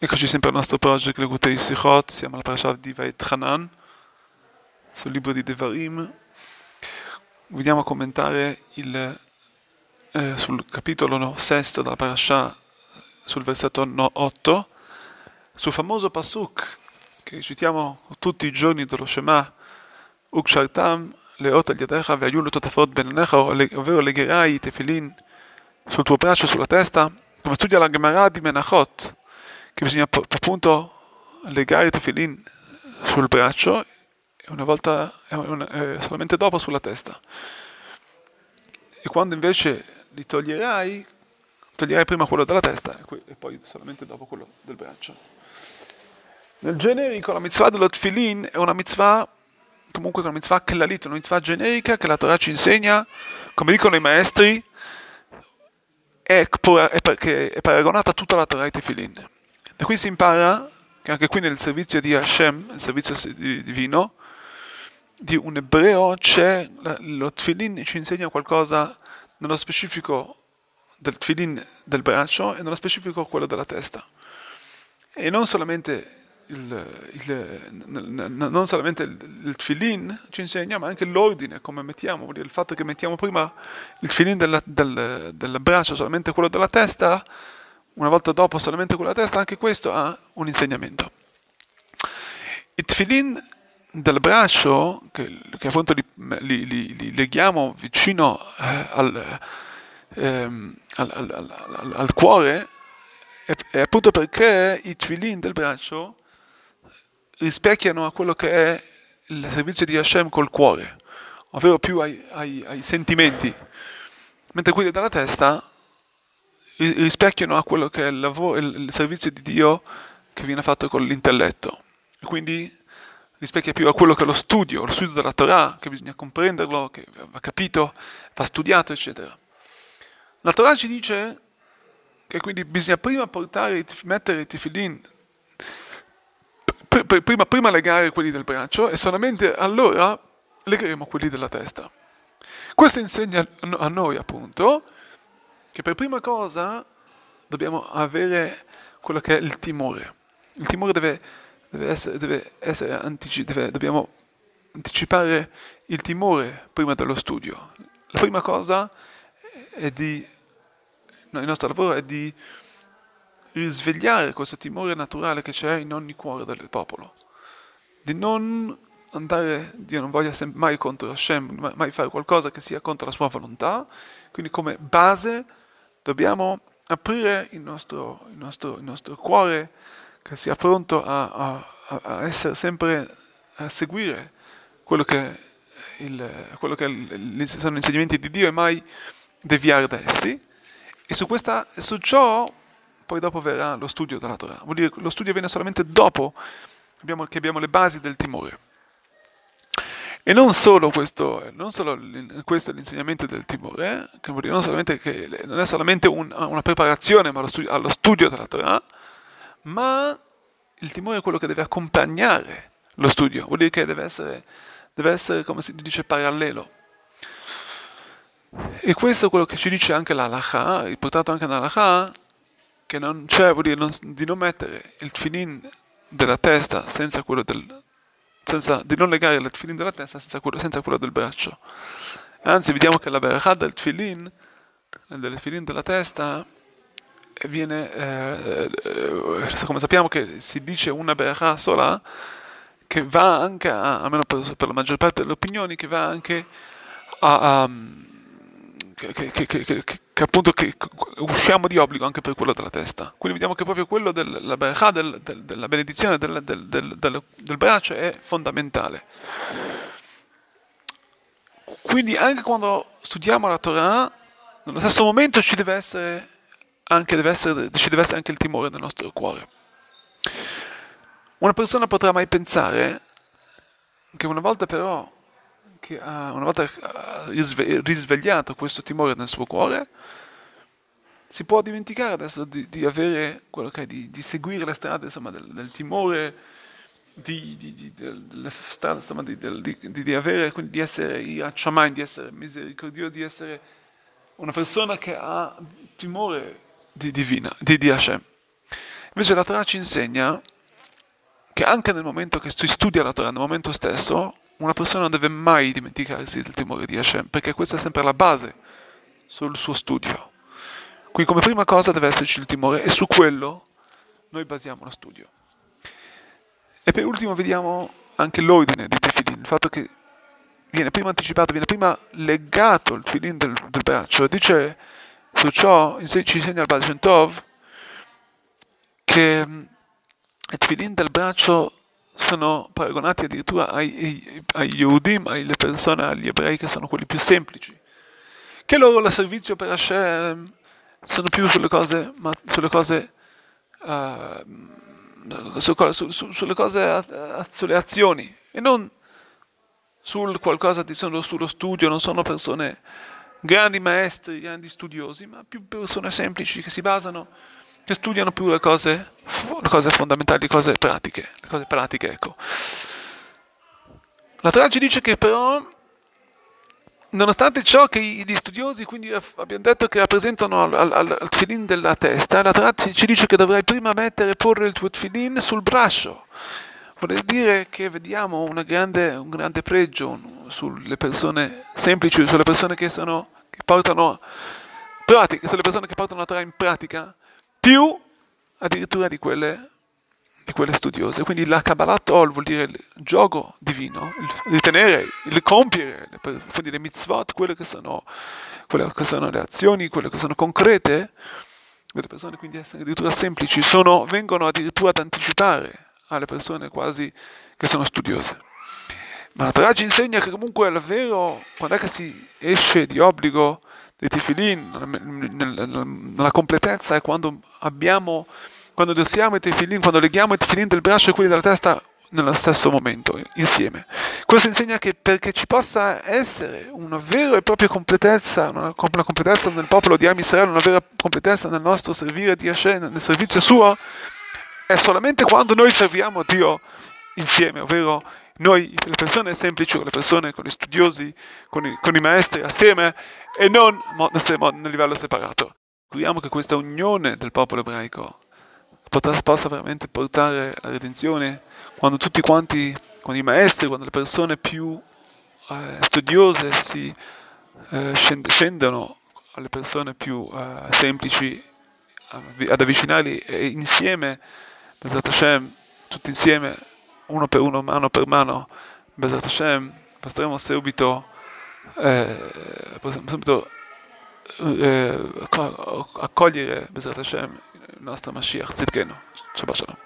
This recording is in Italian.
Eccoci sempre al nostro project Legutei Sichot, siamo alla parasha di Vait Hanan, sul libro di Devarim. Vogliamo commentare il, eh, sul capitolo sesto della parasha, sul versetto no, 8, sul famoso pasuk che citiamo tutti i giorni dello Shema, Ukshartam, Leot al Yadecha, Ve'ayulu Totafot Benenecha, ovvero legherai i tefilin sul tuo braccio, sulla testa, come studia la Gemara di Menachot, che bisogna appunto legare i tefilin sul braccio e una volta una, solamente dopo sulla testa. E quando invece li toglierai, toglierai prima quello della testa e poi solamente dopo quello del braccio. Nel generico la mitzvah dello tefilin è una mitzvah comunque una mitzvah kellalit, una mitzvah generica che la Torah ci insegna, come dicono i maestri, è, è, è paragonata a tutta la Torah ai tefilin. Da qui si impara che anche qui nel servizio di Hashem, nel servizio divino, di un ebreo c'è, lo tfilin ci insegna qualcosa nello specifico del tfilin del braccio e nello specifico quello della testa. E non solamente il, il, non solamente il, il tfilin ci insegna, ma anche l'ordine, come mettiamo, il fatto che mettiamo prima il tfilin del, del, del braccio, solamente quello della testa, una volta dopo solamente con la testa, anche questo ha un insegnamento. I tfilin del braccio, che, che appunto li, li, li, li, leghiamo vicino eh, al, ehm, al, al, al, cuore, è, è, appunto perché i tfilin del braccio rispecchiano a quello che è il servizio di Hashem col cuore, ovvero più ai, ai, ai sentimenti, mentre quelli della testa rispecchiano a quello che è il, lavoro, il servizio di Dio che viene fatto con l'intelletto. Quindi rispecchia più a quello che è lo studio, lo studio della Torah, che bisogna comprenderlo, che va capito, va studiato, eccetera. La Torah ci dice che quindi bisogna prima portare, mettere i tefillin, prima, prima legare quelli del braccio e solamente allora legheremo quelli della testa. Questo insegna a noi appunto che per prima cosa dobbiamo avere quello che è il timore. Il timore deve, deve essere, deve essere antici, deve, dobbiamo anticipare il timore prima dello studio. La prima cosa è di, no, il nostro lavoro è di risvegliare questo timore naturale che c'è in ogni cuore del popolo, di non andare, Dio non voglia mai contro Hashem, mai fare qualcosa che sia contro la sua volontà, quindi come base dobbiamo aprire il nostro, il nostro, il nostro cuore che sia pronto a, a, a, essere sempre a seguire quello che, il, quello che sono gli insegnamenti di Dio e mai deviare da essi. E su, questa, su ciò poi dopo verrà lo studio della Torah. Vuol dire che lo studio viene solamente dopo che abbiamo le basi del timore. E non solo questo, non solo questo è l'insegnamento del timore, che vuol dire non, che non è solamente un, una preparazione allo studio, allo studio della Torah, ma il timore è quello che deve accompagnare lo studio, vuol dire che deve essere, deve essere come si dice, parallelo. E questo è quello che ci dice anche l'Alaha, riportato anche nell'Alaha, che non c'è, vuol dire non, di non mettere il finin della testa senza quello del, senza, di non legare il tefillin della testa senza quello, senza quello del braccio. Anzi, vediamo che la berachà del tefillin, del tefillin della testa, viene, eh, eh, come sappiamo che si dice una berachà sola, che va anche, a, almeno per, per la maggior parte delle opinioni, che va anche a, a che, che, che, che, appunto usciamo di obbligo anche per quello della testa. Quindi vediamo che proprio quello della berachà, del, del, della benedizione del, del, del, braccio è fondamentale. Quindi anche quando studiamo la Torah, nello stesso momento ci deve essere anche, deve essere, ci deve essere anche il timore nel nostro cuore. Una persona potrà mai pensare che una volta però che ha, una volta risvegliato questo timore nel suo cuore, si può dimenticare adesso di, di avere quello che è, di, di seguire le strade insomma, del, del timore, di, di, delle strade, insomma, di, avere, quindi di essere Iracciamai, di essere misericordioso, di essere una persona che ha timore di divina, di, di Hashem. Invece la Torah ci insegna che anche nel momento che si studia la Torah, nel momento stesso, una persona non deve mai dimenticarsi del timore di Hashem, perché questa è sempre la base sul suo studio. Quindi come prima cosa deve esserci il timore e su quello noi basiamo lo studio. E per ultimo vediamo anche l'ordine di Tefilin, il fatto che viene prima anticipato, viene prima legato il Tefilin del, del braccio. Dice su ciò, ci insegna il Baal Tov, che mm, i Tefilin del braccio sono paragonati addirittura ai, ai, Yehudim, alle persone, agli ebrei che sono quelli più semplici, che loro il servizio per Hashem sono più sulle cose, ma, sulle cose, uh, su, su, su, sulle cose, sulle azioni e non sul qualcosa di solo sullo studio, non sono persone grandi maestri, grandi studiosi, ma più persone semplici che si basano che studiano più le cose, le cose fondamentali, le cose pratiche, le cose pratiche, ecco. La Torah ci dice che però, nonostante ciò che gli studiosi, quindi abbiamo detto che rappresentano al, al, al tfilin della testa, la Torah ci dice che dovrai prima mettere e porre il tuo tfilin sul braccio. Vuol dire che vediamo grande, un grande pregio sulle persone semplici, sulle persone che, sono, che portano pratica, sulle persone che portano la Torah in pratica, più addirittura di quelle, di quelle studiose. Quindi la Kabbalah Tol vuol dire il gioco divino, il ritenere, il compiere, quindi le mitzvot, quelle che sono, quelle che sono le azioni, quelle che sono concrete, delle persone quindi essere addirittura semplici, sono, vengono addirittura ad anticipare alle persone quasi che sono studiose. Ma la Torah ci insegna che comunque è vero, quando è che si esce di obbligo dei tefilin, nella completezza è quando abbiamo, quando dossiamo i tefilin, quando leghiamo i tefilin del braccio e quelli della testa nello stesso momento, insieme. Questo insegna che perché ci possa essere una vera e propria completezza, una, una completezza nel popolo di Am Israele, una vera completezza nel nostro servire di Hashem, nel servizio suo, è solamente quando noi serviamo Dio insieme, ovvero noi, le persone semplici, le persone con gli studiosi, con i, con i maestri assieme e non nel livello separato. Crediamo che questa unione del popolo ebraico possa veramente portare alla redenzione quando tutti quanti, quando i maestri, quando le persone più eh, studiose si eh, scendono alle persone più eh, semplici ad avvicinarli e insieme, Hashem, tutti insieme uno per uno, mano per mano, Bezat Hashem, potremo subito, eh, subito eh, accogliere Bezat Hashem il nostro Mashiach, Zidkenu. Shabbat Shalom.